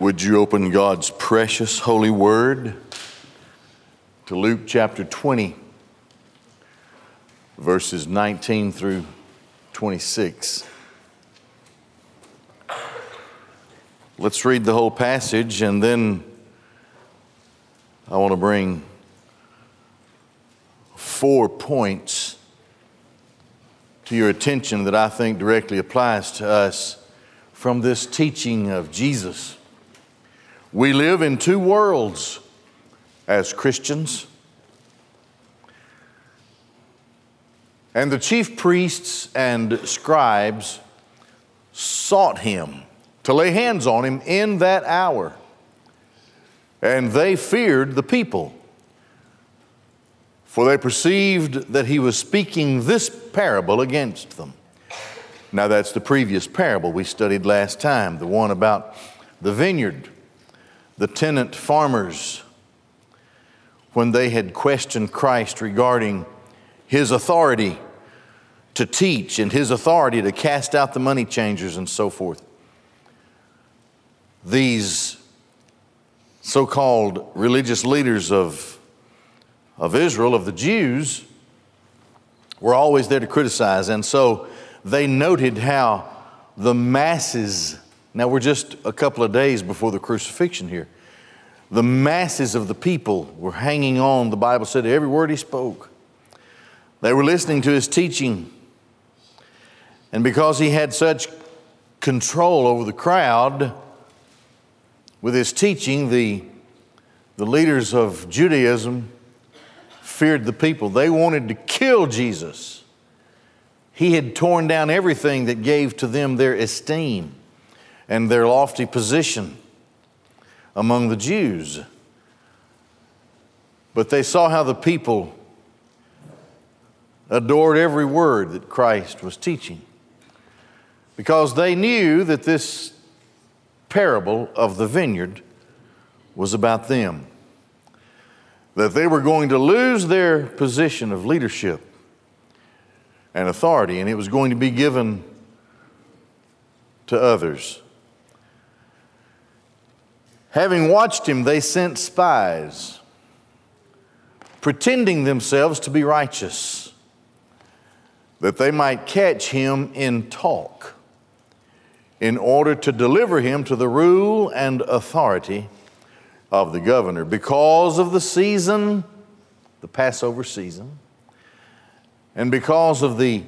Would you open God's precious holy word to Luke chapter 20, verses 19 through 26? Let's read the whole passage and then I want to bring four points to your attention that I think directly applies to us from this teaching of Jesus. We live in two worlds as Christians. And the chief priests and scribes sought him to lay hands on him in that hour. And they feared the people, for they perceived that he was speaking this parable against them. Now, that's the previous parable we studied last time, the one about the vineyard, the tenant farmers, when they had questioned Christ regarding his authority to teach and his authority to cast out the money changers and so forth. These so called religious leaders of, of Israel, of the Jews, were always there to criticize. And so they noted how the masses, now we're just a couple of days before the crucifixion here, the masses of the people were hanging on, the Bible said, every word he spoke. They were listening to his teaching. And because he had such control over the crowd with his teaching, the, the leaders of Judaism feared the people. They wanted to kill Jesus. He had torn down everything that gave to them their esteem and their lofty position among the Jews. But they saw how the people adored every word that Christ was teaching because they knew that this parable of the vineyard was about them, that they were going to lose their position of leadership and authority, and it was going to be given to others. Having watched him, they sent spies, pretending themselves to be righteous, that they might catch him in talk, in order to deliver him to the rule and authority of the governor. Because of the season, the Passover season, and because of the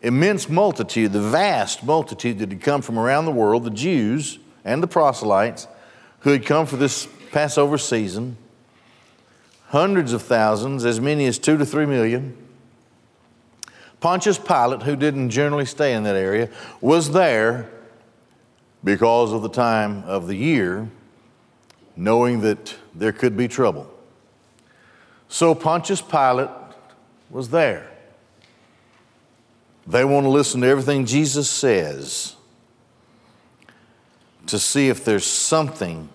immense multitude, the vast multitude that had come from around the world, the Jews and the proselytes who had come for this Passover season, hundreds of thousands, as many as two to three million. Pontius Pilate, who didn't generally stay in that area, was there because of the time of the year, knowing that there could be trouble. So Pontius Pilate was there. They want to listen to everything Jesus says to see if there's something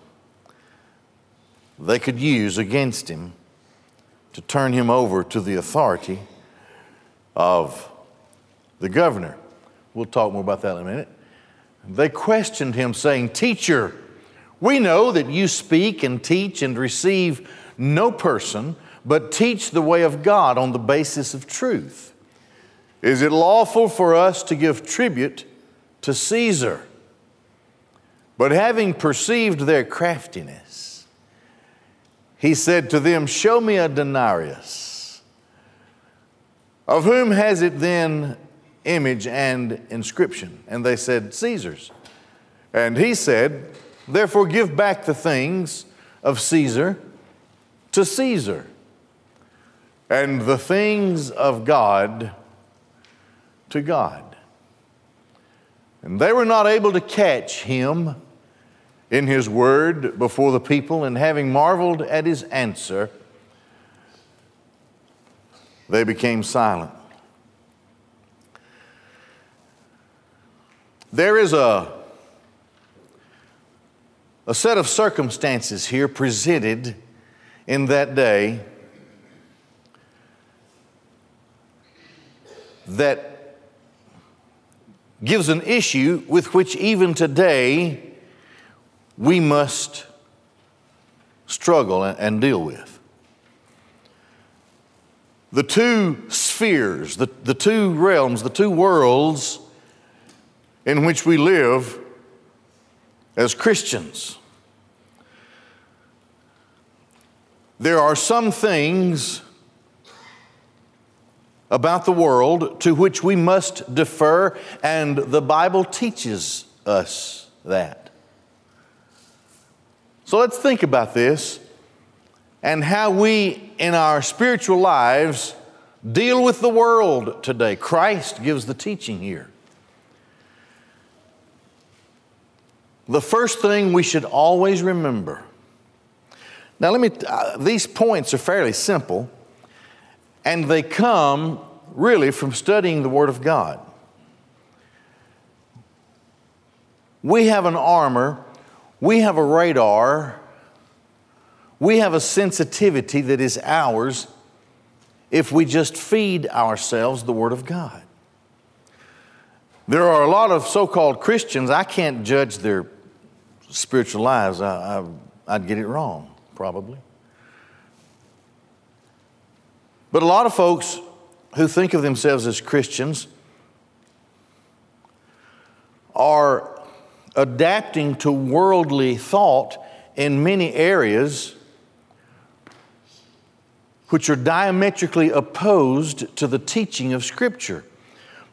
they could use against him to turn him over to the authority of the governor. We'll talk more about that in a minute. They questioned him, saying, Teacher, we know that you speak and teach and receive no person but teach the way of God on the basis of truth. Is it lawful for us to give tribute to Caesar? But having perceived their craftiness, he said to them, Show me a denarius. Of whom has it then image and inscription? And they said, Caesar's. And he said, Therefore give back the things of Caesar to Caesar and the things of God to God. And they were not able to catch him in his word before the people, and having marveled at his answer, they became silent. There is a, a set of circumstances here presented in that day that gives an issue with which even today we must struggle and deal with. The two spheres, the, the two realms, the two worlds in which we live as Christians. There are some things about the world to which we must defer, and the Bible teaches us that. So let's think about this and how we, in our spiritual lives, deal with the world today. Christ gives the teaching here. The first thing we should always remember. Now, let me, uh, these points are fairly simple. And they come really from studying the Word of God. We have an armor, we have a radar, we have a sensitivity that is ours if we just feed ourselves the Word of God. There are a lot of so called Christians, I can't judge their spiritual lives, I, I, I'd get it wrong, probably. But a lot of folks who think of themselves as Christians are adapting to worldly thought in many areas which are diametrically opposed to the teaching of Scripture.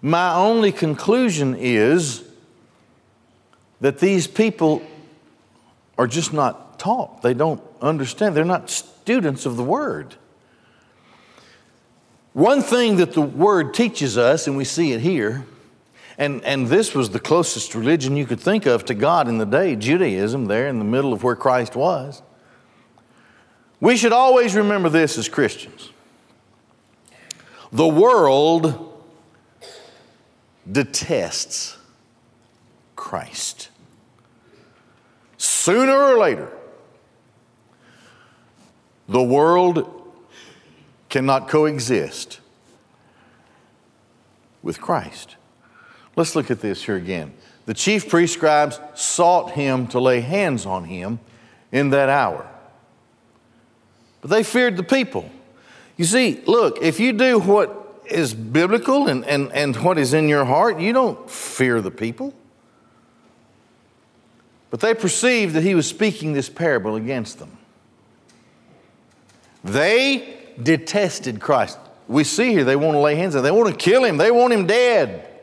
My only conclusion is that these people are just not taught. They don't understand. They're not students of the Word. One thing that the Word teaches us, and we see it here, and, and this was the closest religion you could think of to God in the day, Judaism, there in the middle of where Christ was. We should always remember this as Christians. The world detests Christ. Sooner or later, the world cannot coexist with Christ. Let's look at this here again. The chief priest scribes sought him to lay hands on him in that hour. But they feared the people. You see, look, if you do what is biblical and, and, and what is in your heart, you don't fear the people. But they perceived that he was speaking this parable against them. They detested Christ. We see here they want to lay hands on him. They want to kill him. They want him dead.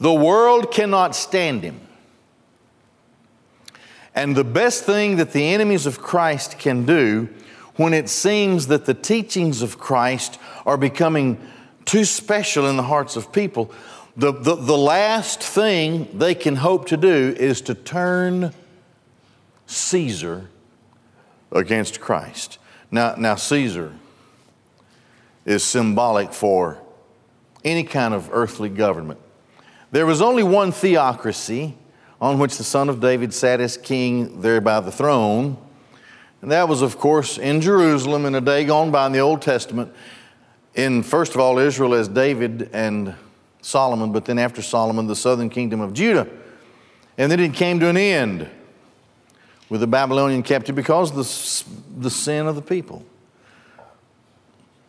The world cannot stand him. And the best thing that the enemies of Christ can do when it seems that the teachings of Christ are becoming too special in the hearts of people, the, the, the last thing they can hope to do is to turn Caesar against Christ. Now, now Caesar is symbolic for any kind of earthly government. There was only one theocracy on which the son of David sat as king there by the throne. And that was, of course, in Jerusalem in a day gone by in the Old Testament. In, first of all, Israel as David and Solomon, but then after Solomon, the southern kingdom of Judah. And then it came to an end with the Babylonian captivity because of the, the sin of the people.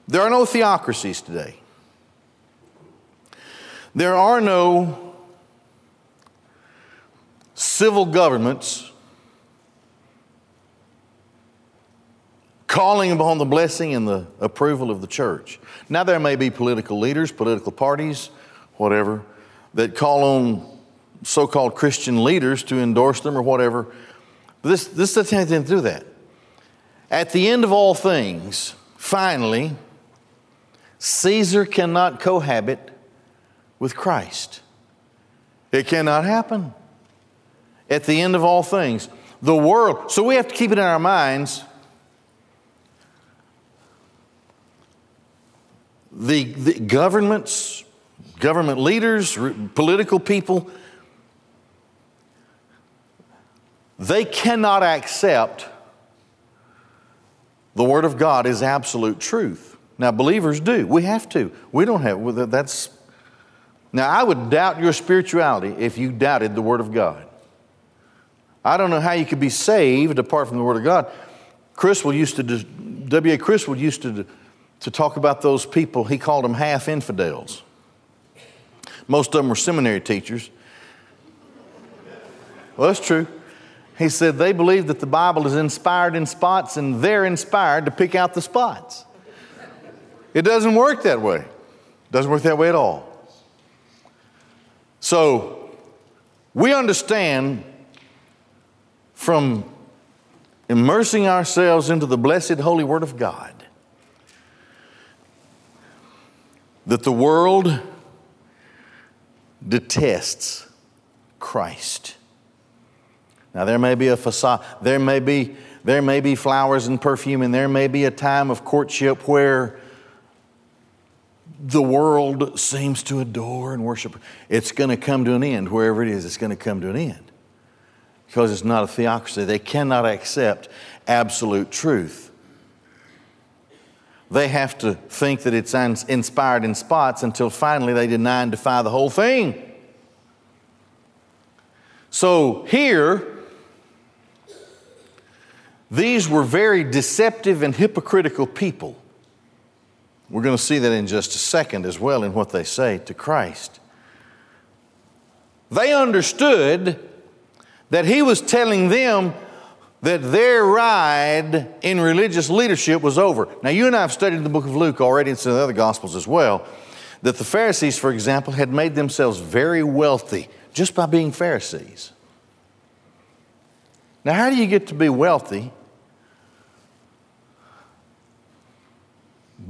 There are no theocracies today. There are no civil governments calling upon the blessing and the approval of the church. Now, there may be political leaders, political parties, whatever, that call on so called Christian leaders to endorse them or whatever. This, this doesn't to do that. At the end of all things, finally, Caesar cannot cohabit with Christ. It cannot happen. At the end of all things, the world. So we have to keep it in our minds. The, the governments, government leaders, political people, They cannot accept the Word of God as absolute truth. Now, believers do. We have to. We don't have, that's, now I would doubt your spirituality if you doubted the Word of God. I don't know how you could be saved apart from the Word of God. Criswell used to, W.A. Criswell used to, to talk about those people, he called them half infidels. Most of them were seminary teachers. Well, that's true. He said they believe that the Bible is inspired in spots and they're inspired to pick out the spots. It doesn't work that way. It doesn't work that way at all. So, we understand from immersing ourselves into the blessed holy word of God that the world detests Christ. Now there may be a facade, there may be there may be flowers and perfume and there may be a time of courtship where the world seems to adore and worship. It's going to come to an end, wherever it is, it's going to come to an end. Because it's not a theocracy. They cannot accept absolute truth. They have to think that it's inspired in spots until finally they deny and defy the whole thing. So here, these were very deceptive and hypocritical people. We're going to see that in just a second as well in what they say to Christ. They understood that he was telling them that their ride in religious leadership was over. Now, you and I have studied the book of Luke already, and some of the other Gospels as well, that the Pharisees, for example, had made themselves very wealthy just by being Pharisees. Now, how do you get to be wealthy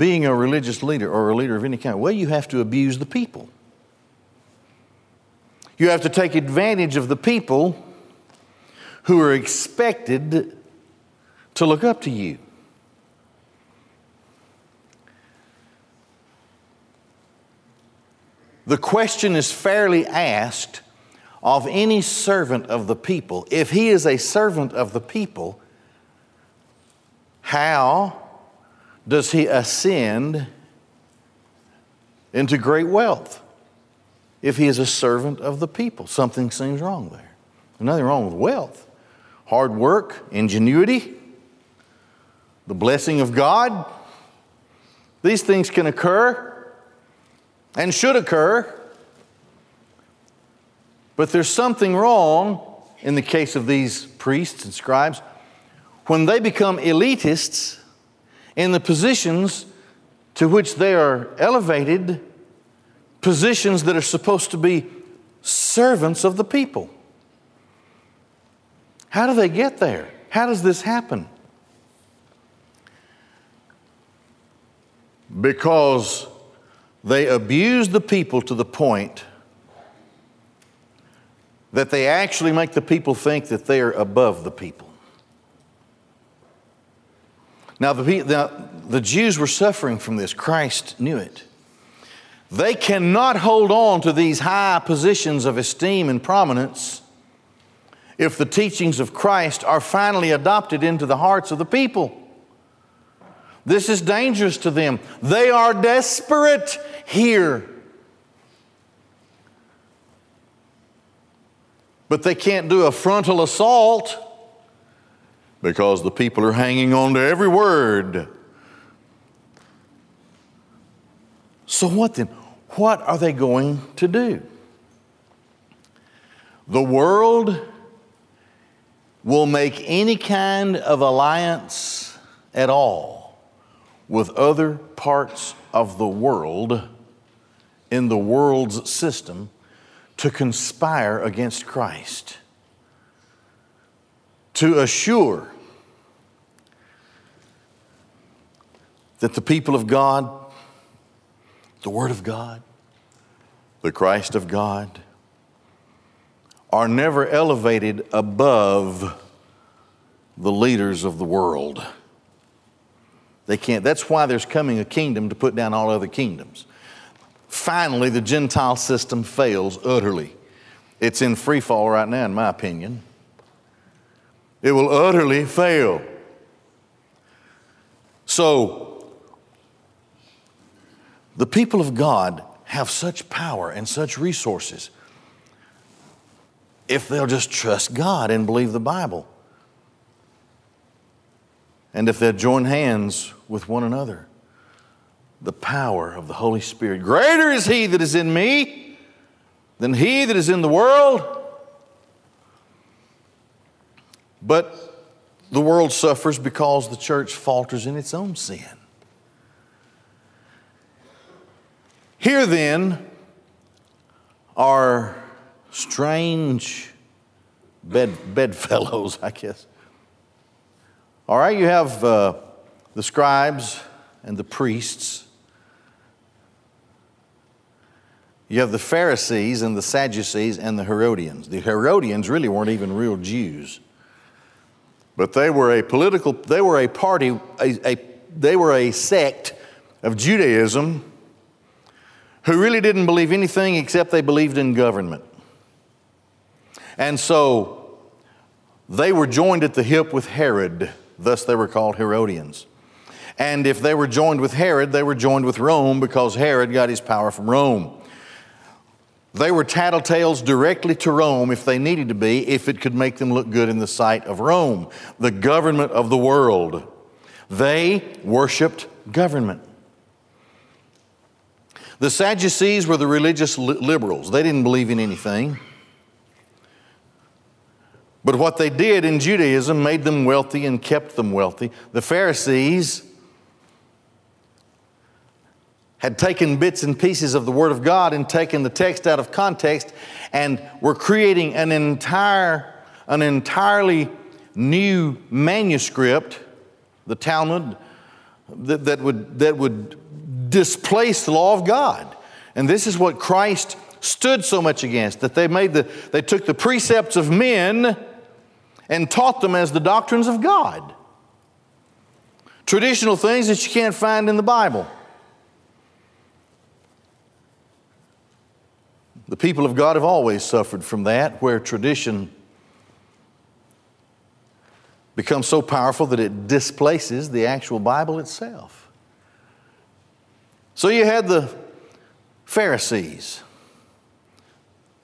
being a religious leader or a leader of any kind? Well, you have to abuse the people. You have to take advantage of the people who are expected to look up to you. The question is fairly asked of any servant of the people. If he is a servant of the people, how does he ascend into great wealth if he is a servant of the people? Something seems wrong there. There's nothing wrong with wealth. Hard work, ingenuity, the blessing of God, these things can occur and should occur. But there's something wrong in the case of these priests and scribes when they become elitists in the positions to which they are elevated, positions that are supposed to be servants of the people. How do they get there? How does this happen? Because they abuse the people to the point that they actually make the people think that they are above the people. Now, the, the, the Jews were suffering from this. Christ knew it. They cannot hold on to these high positions of esteem and prominence if the teachings of Christ are finally adopted into the hearts of the people. This is dangerous to them. They are desperate here. But they can't do a frontal assault because the people are hanging on to every word. So, what then? What are they going to do? The world will make any kind of alliance at all with other parts of the world in the world's system to conspire against Christ to assure that the people of God, the Word of God, the Christ of God, are never elevated above the leaders of the world. They can't. That's why there's coming a kingdom to put down all other kingdoms. Finally, the Gentile system fails utterly. It's in free fall right now, in my opinion. It will utterly fail. So, the people of God have such power and such resources. if they'll just trust God and believe the Bible. And if they'll join hands with one another, the power of the Holy Spirit. Greater is He that is in me than He that is in the world. But the world suffers because the church falters in its own sin. Here then are strange bed, bedfellows, I guess. All right, you have uh, the scribes and the priests. You have the Pharisees and the Sadducees and the Herodians. The Herodians really weren't even real Jews, but they were a political, they were a party, a, a, they were a sect of Judaism who really didn't believe anything except they believed in government. And so they were joined at the hip with Herod, thus they were called Herodians. And if they were joined with Herod, they were joined with Rome because Herod got his power from Rome. They were tattletales directly to Rome if they needed to be, if it could make them look good in the sight of Rome, the government of the world. They worshiped government. The Sadducees were the religious liberals. They didn't believe in anything. But what they did in Judaism made them wealthy and kept them wealthy. The Pharisees had taken bits and pieces of the Word of God and taken the text out of context and were creating an entire, an entirely new manuscript, the Talmud, that, that, would, that would displace the law of God. And this is what Christ stood so much against, that they made the, they took the precepts of men and taught them as the doctrines of God. Traditional things that you can't find in the Bible. The people of God have always suffered from that, where tradition becomes so powerful that it displaces the actual Bible itself. So you had the Pharisees,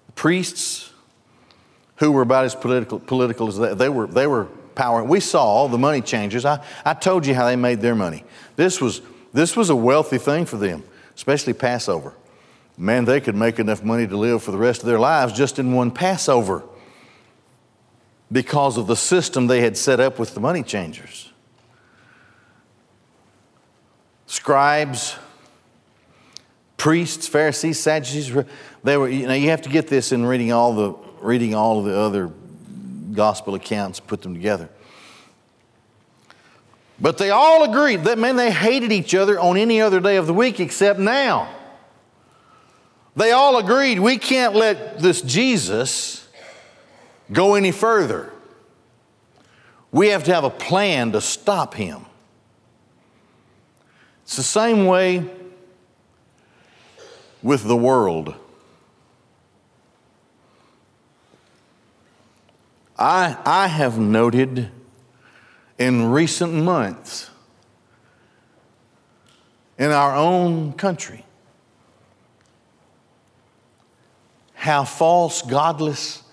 the priests, who were about as political, political as they, they were. They were power. We saw the money changers. I, I told you how they made their money. This was, this was a wealthy thing for them, especially Passover. Man, they could make enough money to live for the rest of their lives just in one Passover because of the system they had set up with the money changers. Scribes, priests, Pharisees, Sadducees, they were, you know, you have to get this in reading all the reading all of the other gospel accounts, put them together. But they all agreed that, man, they hated each other on any other day of the week except now. They all agreed we can't let this Jesus go any further. We have to have a plan to stop him. It's the same way with the world. I, I have noted in recent months in our own country how false, godless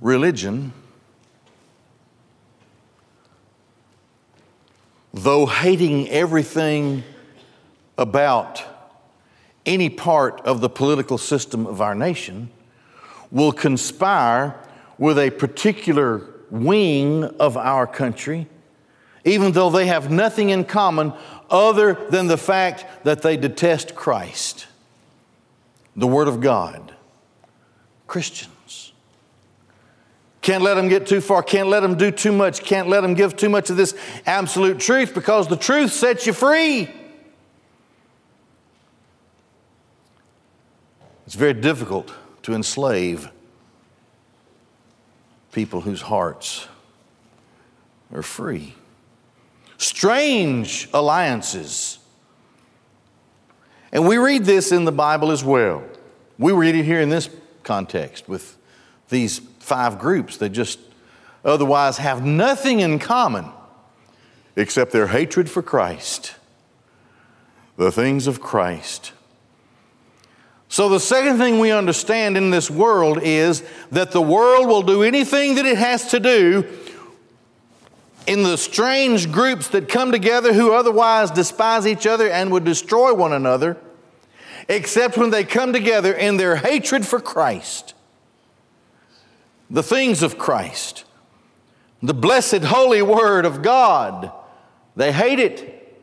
religion, though hating everything about any part of the political system of our nation, will conspire with a particular wing of our country, even though they have nothing in common other than the fact that they detest Christ, the Word of God. Christians. Can't let them get too far, can't let them do too much, can't let them give too much of this absolute truth because the truth sets you free. It's very difficult to enslave people whose hearts are free. Strange alliances. And we read this in the Bible as well. We read it here in this context with these five groups that just otherwise have nothing in common except their hatred for Christ, the things of Christ. So, the second thing we understand in this world is that the world will do anything that it has to do in the strange groups that come together who otherwise despise each other and would destroy one another, except when they come together in their hatred for Christ, the things of Christ, the blessed holy word of God. They hate it.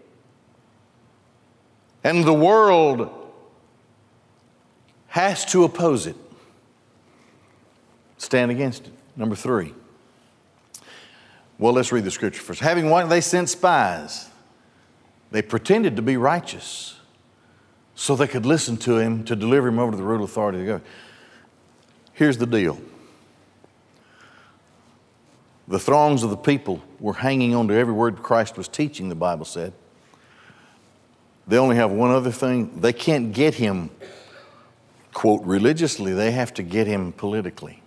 And the world has to oppose it, stand against it. Number three. Well, let's read the scripture first. Having one, they sent spies. They pretended to be righteous so they could listen to him to deliver him over to the rule authority of the government. Here's the deal the throngs of the people were hanging on to every word Christ was teaching, the Bible said. They only have one other thing they can't get him quote, religiously, they have to get him politically.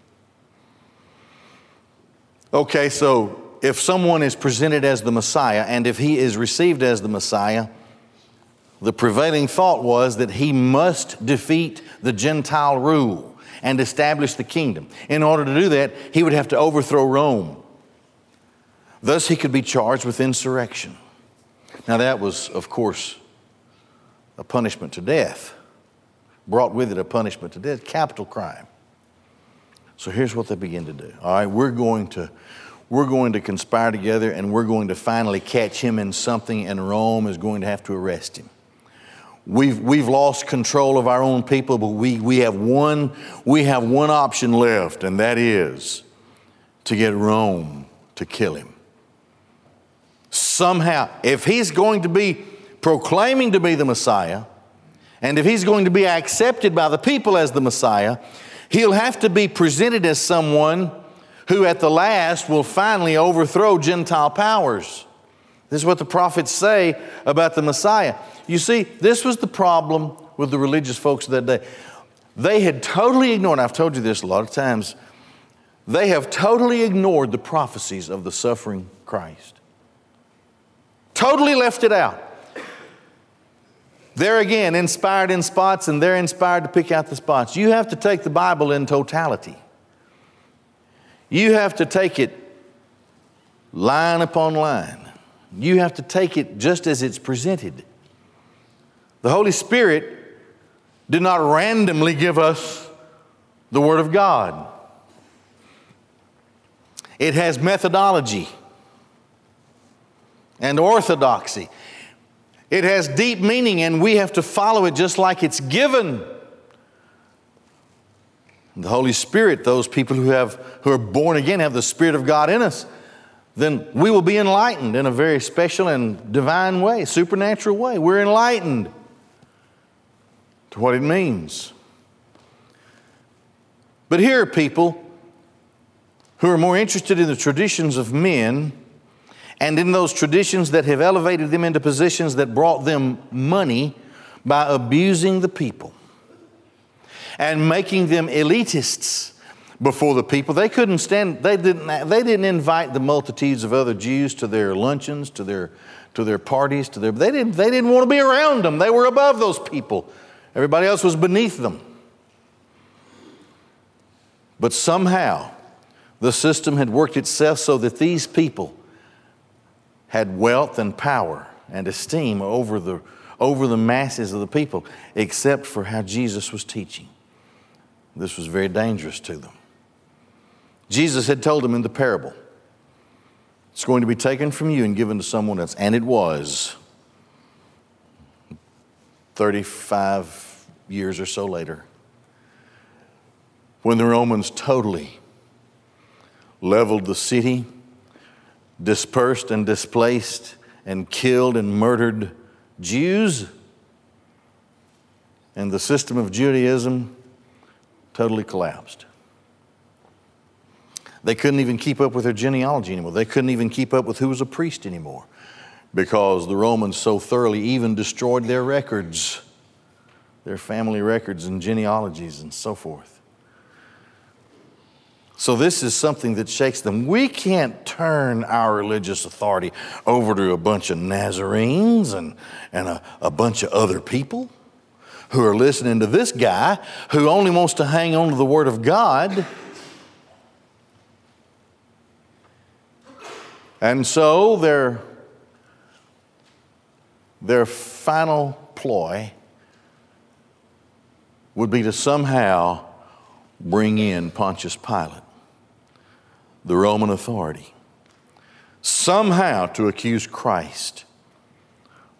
Okay, so if someone is presented as the Messiah and if he is received as the Messiah, the prevailing thought was that he must defeat the Gentile rule and establish the kingdom. In order to do that, he would have to overthrow Rome. Thus, he could be charged with insurrection. Now, that was, of course, a punishment to death brought with it a punishment to death, capital crime. So here's what they begin to do. All right, we're going to we're going to conspire together and we're going to finally catch him in something, and Rome is going to have to arrest him. We've, we've lost control of our own people, but we, we, have one, we have one option left, and that is to get Rome to kill him. Somehow, if he's going to be proclaiming to be the Messiah, and if he's going to be accepted by the people as the Messiah, he'll have to be presented as someone who at the last will finally overthrow Gentile powers. This is what the prophets say about the Messiah. You see, this was the problem with the religious folks of that day. They had totally ignored, I've told you this a lot of times, they have totally ignored the prophecies of the suffering Christ. Totally left it out. They're again inspired in spots and they're inspired to pick out the spots. You have to take the Bible in totality. You have to take it line upon line. You have to take it just as it's presented. The Holy Spirit did not randomly give us the Word of God, it has methodology and orthodoxy. It has deep meaning, and we have to follow it just like it's given. The Holy Spirit, those people who, have, who are born again, have the Spirit of God in us, then we will be enlightened in a very special and divine way, supernatural way. We're enlightened to what it means. But here are people who are more interested in the traditions of men and in those traditions that have elevated them into positions that brought them money by abusing the people and making them elitists before the people. They couldn't stand, they didn't, they didn't invite the multitudes of other Jews to their luncheons, to their, to their parties, to their, they didn't, they didn't want to be around them. They were above those people. Everybody else was beneath them. But somehow, the system had worked itself so that these people had wealth and power and esteem over the, over the masses of the people, except for how Jesus was teaching. This was very dangerous to them. Jesus had told them in the parable, it's going to be taken from you and given to someone else. And it was 35 years or so later when the Romans totally leveled the city dispersed and displaced and killed and murdered Jews. And the system of Judaism totally collapsed. They couldn't even keep up with their genealogy anymore. They couldn't even keep up with who was a priest anymore because the Romans so thoroughly even destroyed their records, their family records and genealogies and so forth. So, this is something that shakes them. We can't turn our religious authority over to a bunch of Nazarenes and, and a, a bunch of other people who are listening to this guy who only wants to hang on to the Word of God. And so their, their final ploy would be to somehow bring in Pontius Pilate, the Roman authority, somehow to accuse Christ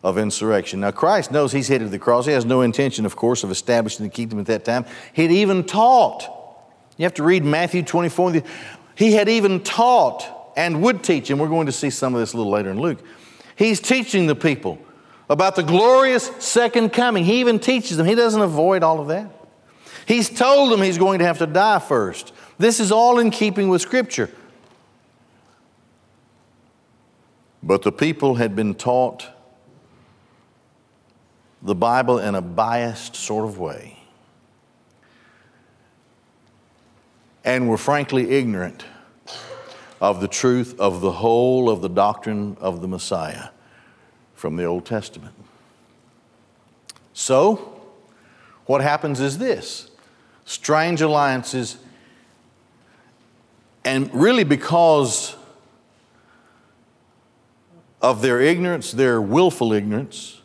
of insurrection. Now, Christ knows he's headed to the cross. He has no intention, of course, of establishing the kingdom at that time. He'd even taught. You have to read Matthew 24. He had even taught and would teach, and we're going to see some of this a little later in Luke. He's teaching the people about the glorious second coming. He even teaches them. He doesn't avoid all of that. He's told them he's going to have to die first. This is all in keeping with Scripture. But the people had been taught the Bible in a biased sort of way and were frankly ignorant of the truth of the whole of the doctrine of the Messiah from the Old Testament. So, what happens is this strange alliances, and really because of their ignorance, their willful ignorance,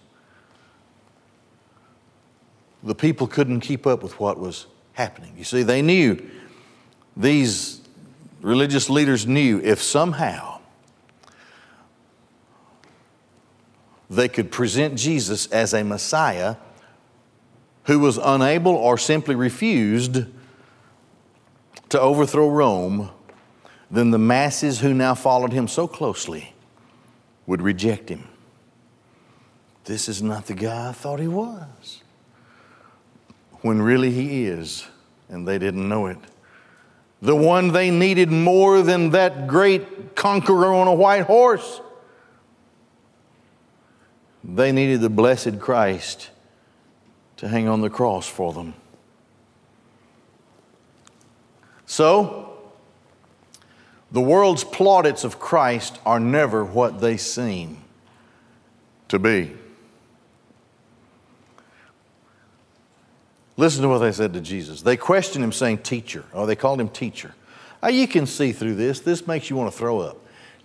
the people couldn't keep up with what was happening. You see, they knew, these religious leaders knew if somehow they could present Jesus as a Messiah who was unable or simply refused to overthrow Rome, then the masses who now followed him so closely would reject him. This is not the guy I thought he was when really He is, and they didn't know it. The one they needed more than that great conqueror on a white horse. They needed the blessed Christ to hang on the cross for them. So, the world's plaudits of Christ are never what they seem to be. Listen to what they said to Jesus. They questioned him, saying, Teacher. Oh, they called him teacher. Oh, you can see through this. This makes you want to throw up.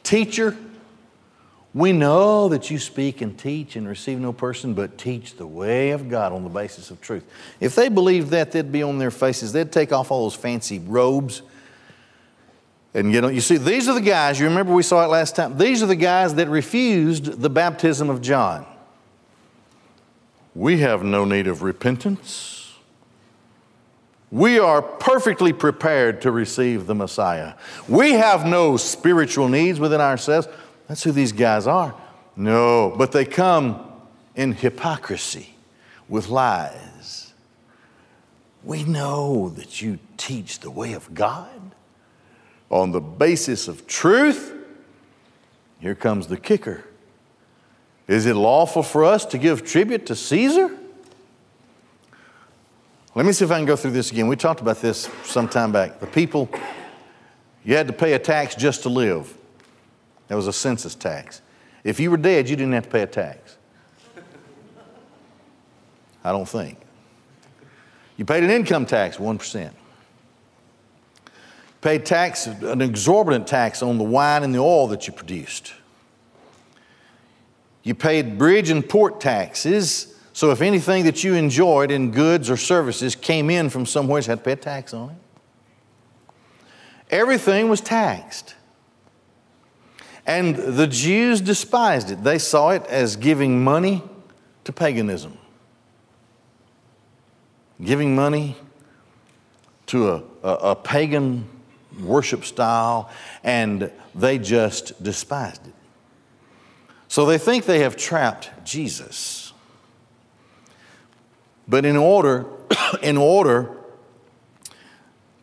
Teacher, we know that you speak and teach and receive no person, but teach the way of God on the basis of truth. If they believed that, they'd be on their faces. They'd take off all those fancy robes and get on. You see, these are the guys, you remember we saw it last time. These are the guys that refused the baptism of John. We have no need of repentance. We are perfectly prepared to receive the Messiah. We have no spiritual needs within ourselves. That's who these guys are. No, but they come in hypocrisy with lies. We know that you teach the way of God on the basis of truth. Here comes the kicker. Is it lawful for us to give tribute to Caesar? Let me see if I can go through this again. We talked about this some time back. The people, you had to pay a tax just to live. That was a census tax. If you were dead, you didn't have to pay a tax. I don't think. You paid an income tax, 1%. Paid tax, an exorbitant tax on the wine and the oil that you produced. You paid bridge and port taxes so if anything that you enjoyed in goods or services came in from somewhere, you had to pay a tax on it. Everything was taxed. And the Jews despised it. They saw it as giving money to paganism, giving money to a, a, a pagan worship style, and they just despised it. So they think they have trapped Jesus. But in order, in order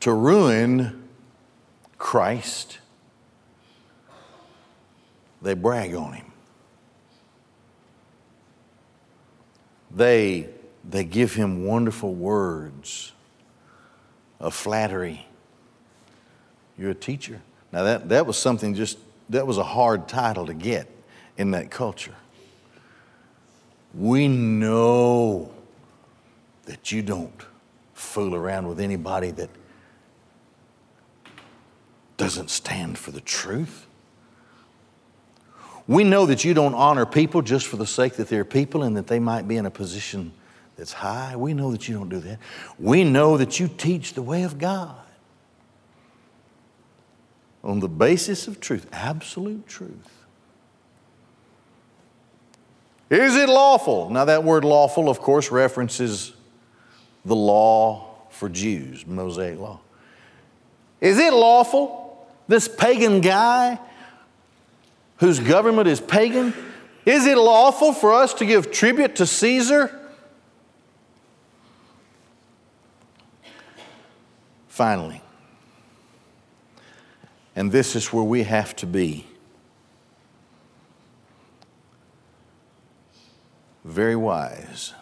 to ruin Christ, they brag on him. They, they give him wonderful words of flattery. You're a teacher. Now, that, that was something just, that was a hard title to get in that culture. We know that you don't fool around with anybody that doesn't stand for the truth. We know that you don't honor people just for the sake that they're people and that they might be in a position that's high. We know that you don't do that. We know that you teach the way of God on the basis of truth, absolute truth. Is it lawful? Now, that word lawful, of course, references the law for Jews, Mosaic law. Is it lawful, this pagan guy whose government is pagan, is it lawful for us to give tribute to Caesar? Finally, and this is where we have to be very wise.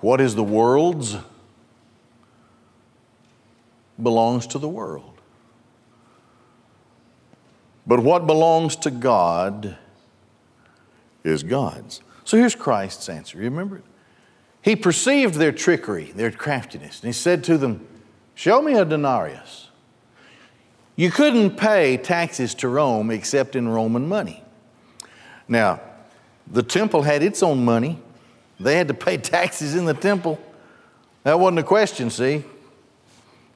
What is the world's belongs to the world. But what belongs to God is God's. So here's Christ's answer. You remember it? He perceived their trickery, their craftiness, and he said to them, Show me a denarius. You couldn't pay taxes to Rome except in Roman money. Now, the temple had its own money. They had to pay taxes in the temple. That wasn't a question, see?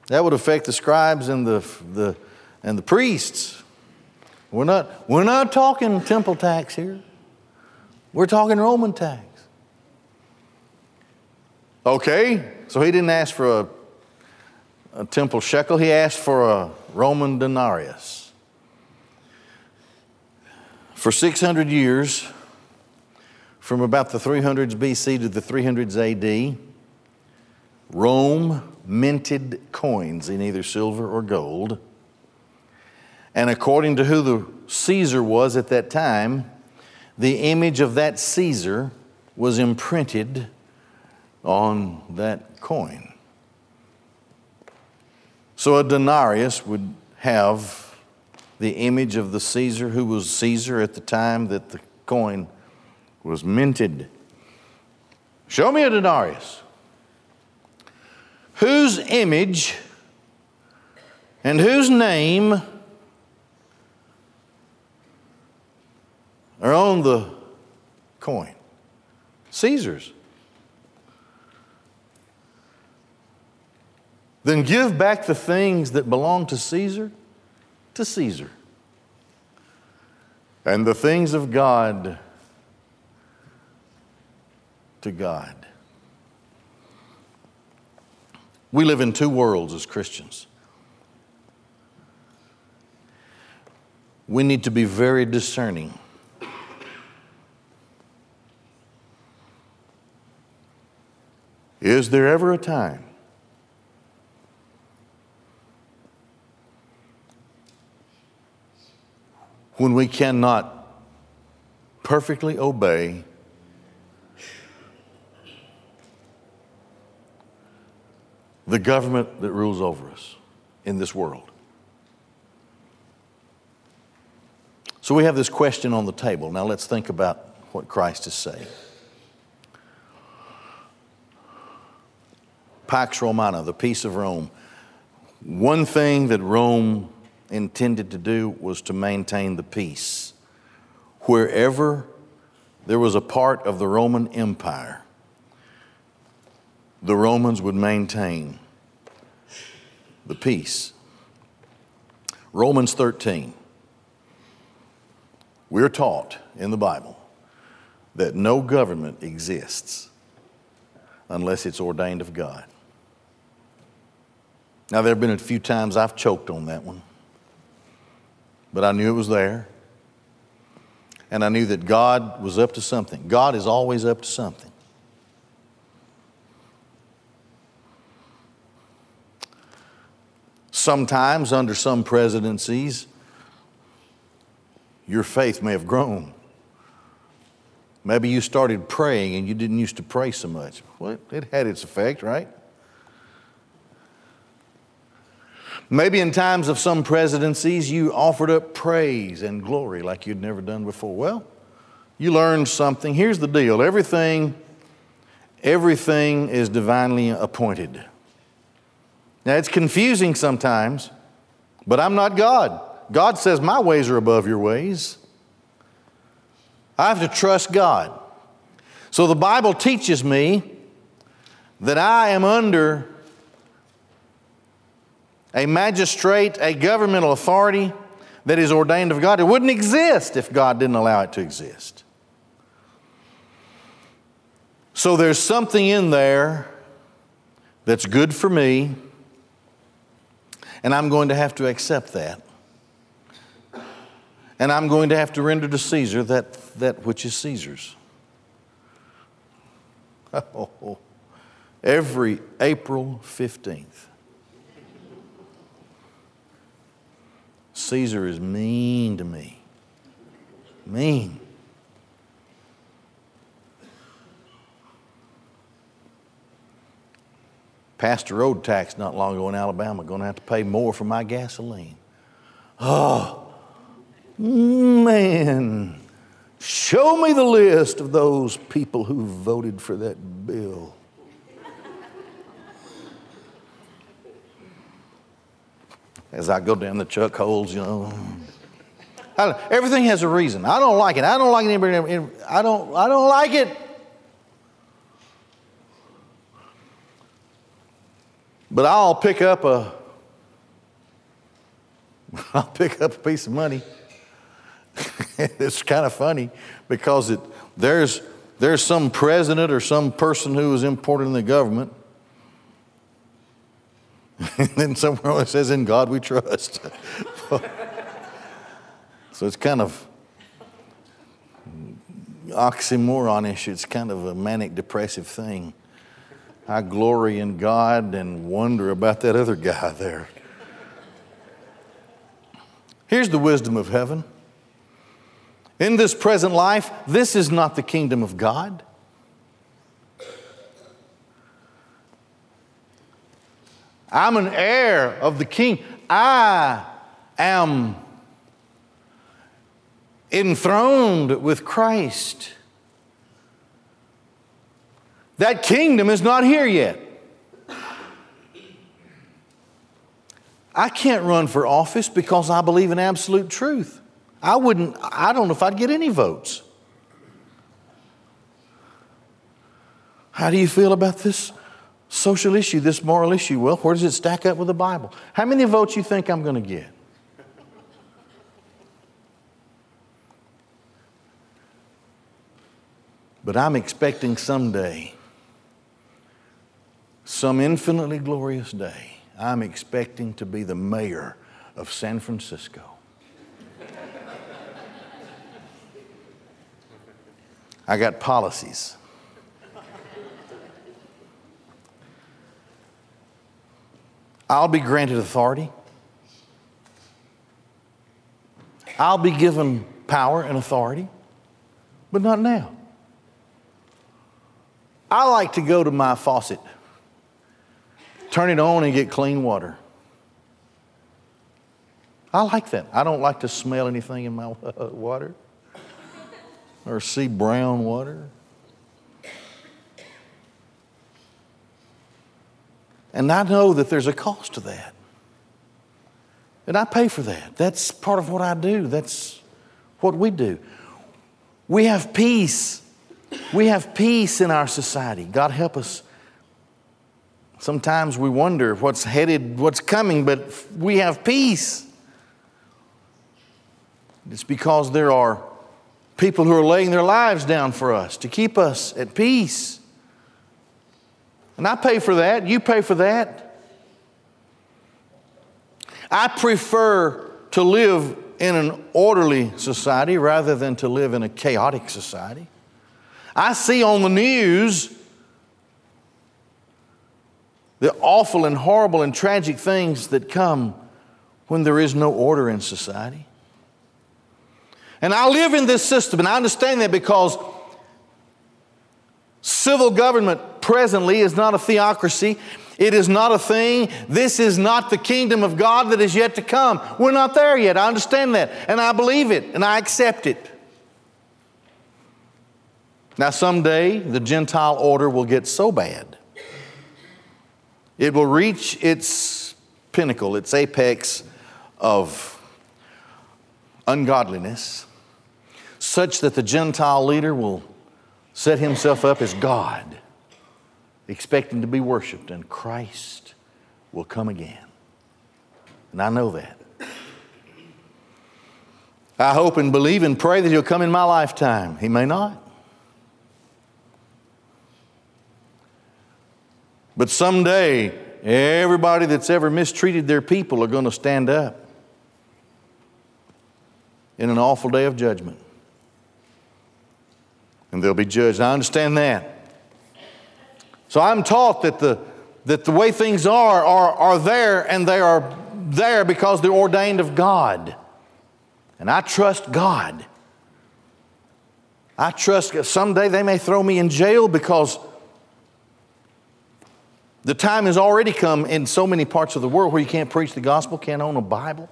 That would affect the scribes and the, the, and the priests. We're not, we're not talking temple tax here. We're talking Roman tax. Okay, so he didn't ask for a, a temple shekel, he asked for a Roman denarius. For 600 years, from about the 300s BC to the 300s AD, Rome minted coins in either silver or gold. And according to who the Caesar was at that time, the image of that Caesar was imprinted on that coin. So a denarius would have the image of the Caesar who was Caesar at the time that the coin was minted. Show me a denarius whose image and whose name are on the coin? Caesar's. Then give back the things that belong to Caesar to Caesar, and the things of God to God. We live in two worlds as Christians. We need to be very discerning. Is there ever a time when we cannot perfectly obey the government that rules over us in this world. So we have this question on the table. Now let's think about what Christ is saying. Pax Romana, the peace of Rome. One thing that Rome intended to do was to maintain the peace. Wherever there was a part of the Roman Empire the Romans would maintain the peace. Romans 13. We're taught in the Bible that no government exists unless it's ordained of God. Now, there have been a few times I've choked on that one, but I knew it was there. And I knew that God was up to something. God is always up to something. Sometimes, under some presidencies, your faith may have grown. Maybe you started praying and you didn't used to pray so much. Well, it had its effect, right? Maybe in times of some presidencies, you offered up praise and glory like you'd never done before. Well, you learned something. Here's the deal everything everything is divinely appointed. Now, it's confusing sometimes, but I'm not God. God says my ways are above your ways. I have to trust God. So the Bible teaches me that I am under a magistrate, a governmental authority that is ordained of God. It wouldn't exist if God didn't allow it to exist. So there's something in there that's good for me, and I'm going to have to accept that. And I'm going to have to render to Caesar that, that which is Caesar's. Oh, every April 15th. Caesar is mean to me. Mean. Passed a road tax not long ago in Alabama, going to have to pay more for my gasoline. Oh, man. Show me the list of those people who voted for that bill. As I go down the chuck holes, you know. everything has a reason. I don't like it. I don't like anybody. I don't. I don't like it. But I'll pick up a. I'll pick up a piece of money it's kind of funny because it, there's, there's some president or some person who is important in the government. And then somewhere it says, In God we trust. so it's kind of oxymoronish. It's kind of a manic depressive thing. I glory in God and wonder about that other guy there. Here's the wisdom of heaven. In this present life, this is not the kingdom of God. I'm an heir of the king. I am enthroned with Christ. That kingdom is not here yet. I can't run for office because I believe in absolute truth. I wouldn't, I don't know if I'd get any votes. How do you feel about this social issue, this moral issue? Well, where does it stack up with the Bible? How many votes you think I'm going to get? But I'm expecting someday, some infinitely glorious day, I'm expecting to be the mayor of San Francisco. I got policies. I'll be granted authority. I'll be given power and authority, but not now. I like to go to my faucet, turn it on, and get clean water. I like that. I don't like to smell anything in my water or see brown water. And I know that there's a cost to that. And I pay for that. That's part of what I do. That's what we do. We have peace. We have peace in our society. God help us. Sometimes we wonder what's headed, what's coming, but we have peace. It's because there are people who are laying their lives down for us to keep us at peace. And I pay for that. You pay for that. I prefer to live in an orderly society rather than to live in a chaotic society. I see on the news the awful and horrible and tragic things that come when there is no order in society. And I live in this system, and I understand that because civil government presently is not a theocracy. It is not a thing. This is not the kingdom of God that is yet to come. We're not there yet. I understand that. And I believe it, and I accept it. Now, someday the Gentile order will get so bad, it will reach its pinnacle, its apex of ungodliness, such that the Gentile leader will set himself up as God, expecting to be worshiped, and Christ will come again. And I know that. I hope and believe and pray that He'll come in my lifetime. He may not. But someday, everybody that's ever mistreated their people are going to stand up in an awful day of judgment. And they'll be judged. I understand that. So I'm taught that the, that the way things are, are are there and they are there because they're ordained of God. And I trust God. I trust that someday they may throw me in jail because the time has already come in so many parts of the world where you can't preach the gospel, can't own a Bible.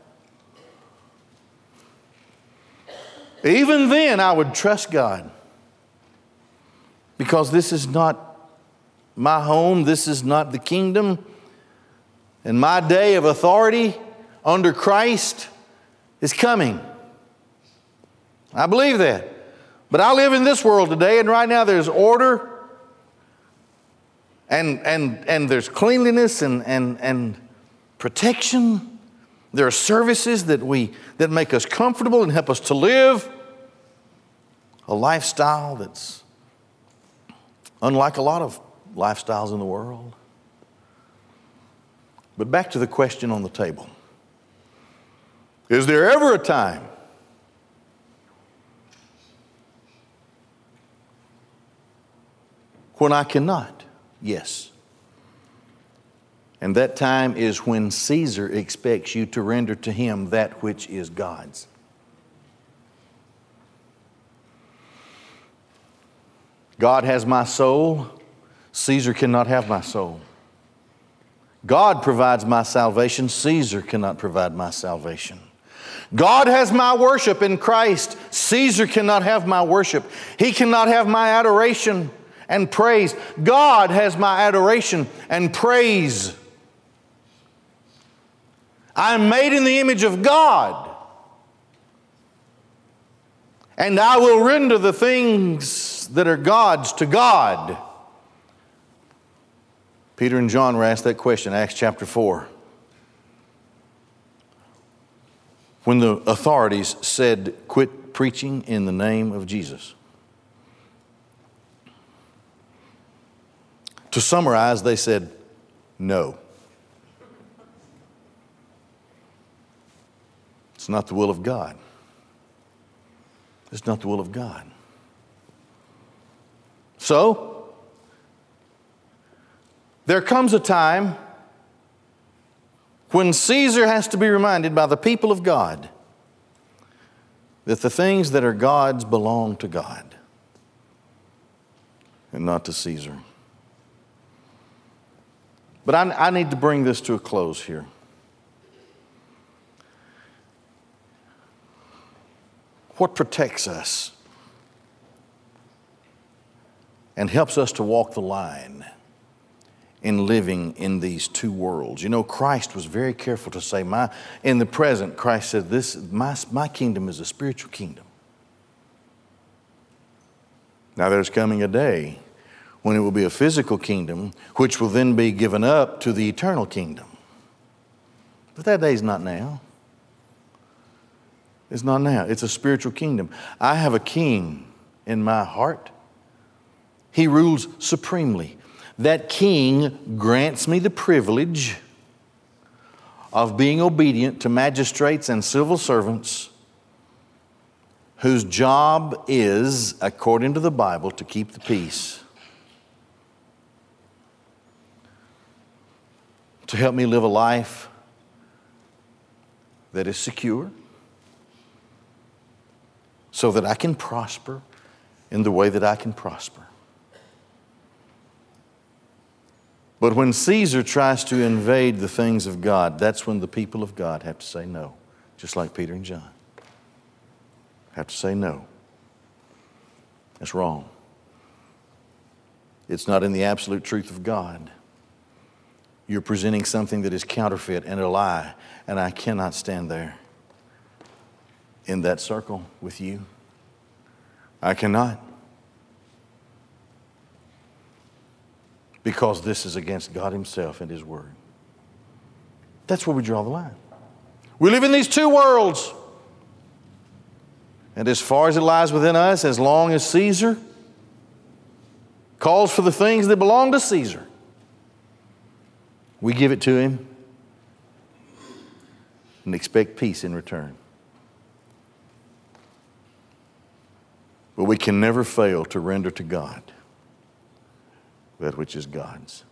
Even then, I would trust God because this is not my home, this is not the kingdom, and my day of authority under Christ is coming. I believe that. But I live in this world today, and right now there's order and, and, and there's cleanliness and, and, and protection. There are services that, we, that make us comfortable and help us to live a lifestyle that's unlike a lot of lifestyles in the world. But back to the question on the table Is there ever a time when I cannot? Yes. And that time is when Caesar expects you to render to him that which is God's. God has my soul, Caesar cannot have my soul. God provides my salvation, Caesar cannot provide my salvation. God has my worship in Christ, Caesar cannot have my worship. He cannot have my adoration and praise. God has my adoration and praise. I am made in the image of God. And I will render the things that are God's to God. Peter and John were asked that question, Acts chapter 4. When the authorities said, Quit preaching in the name of Jesus. To summarize, they said, no. It's not the will of God. It's not the will of God. So, there comes a time when Caesar has to be reminded by the people of God that the things that are God's belong to God and not to Caesar. But I, I need to bring this to a close here. What protects us and helps us to walk the line in living in these two worlds. You know, Christ was very careful to say, my, in the present, Christ said, this, my, my kingdom is a spiritual kingdom. Now, there's coming a day when it will be a physical kingdom, which will then be given up to the eternal kingdom. But that day is not now. It's not now. It's a spiritual kingdom. I have a king in my heart. He rules supremely. That king grants me the privilege of being obedient to magistrates and civil servants whose job is, according to the Bible, to keep the peace. to help me live a life that is secure so that I can prosper in the way that I can prosper. But when Caesar tries to invade the things of God, that's when the people of God have to say no, just like Peter and John. Have to say no. That's wrong. It's not in the absolute truth of God. You're presenting something that is counterfeit and a lie, and I cannot stand there in that circle with you. I cannot. Because this is against God Himself and His Word. That's where we draw the line. We live in these two worlds. And as far as it lies within us, as long as Caesar calls for the things that belong to Caesar, we give it to him and expect peace in return. But we can never fail to render to God that which is God's.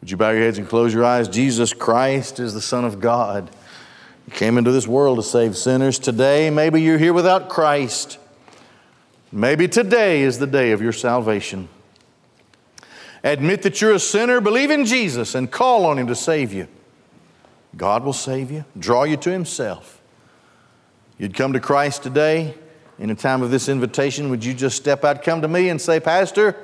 Would you bow your heads and close your eyes? Jesus Christ is the Son of God. He came into this world to save sinners. Today, maybe you're here without Christ. Maybe today is the day of your salvation. Admit that you're a sinner, believe in Jesus, and call on Him to save you. God will save you, draw you to Himself. You'd come to Christ today in a time of this invitation. Would you just step out, come to me, and say, Pastor,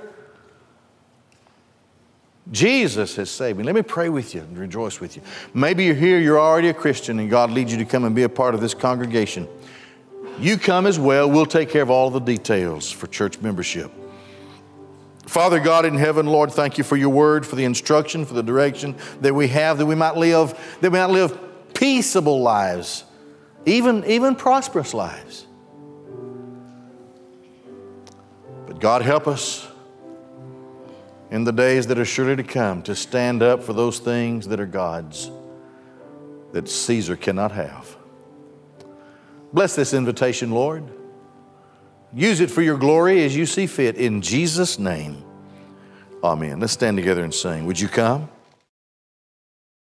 Jesus has saved me. Let me pray with you and rejoice with you. Maybe you're here, you're already a Christian, and God leads you to come and be a part of this congregation. You come as well. We'll take care of all the details for church membership. Father God in heaven, Lord, thank you for your word, for the instruction, for the direction that we have, that we might live, that we might live peaceable lives, even, even prosperous lives. But God help us in the days that are surely to come to stand up for those things that are God's that Caesar cannot have. Bless this invitation, Lord. Use it for your glory as you see fit. In Jesus' name, amen. Let's stand together and sing. Would you come?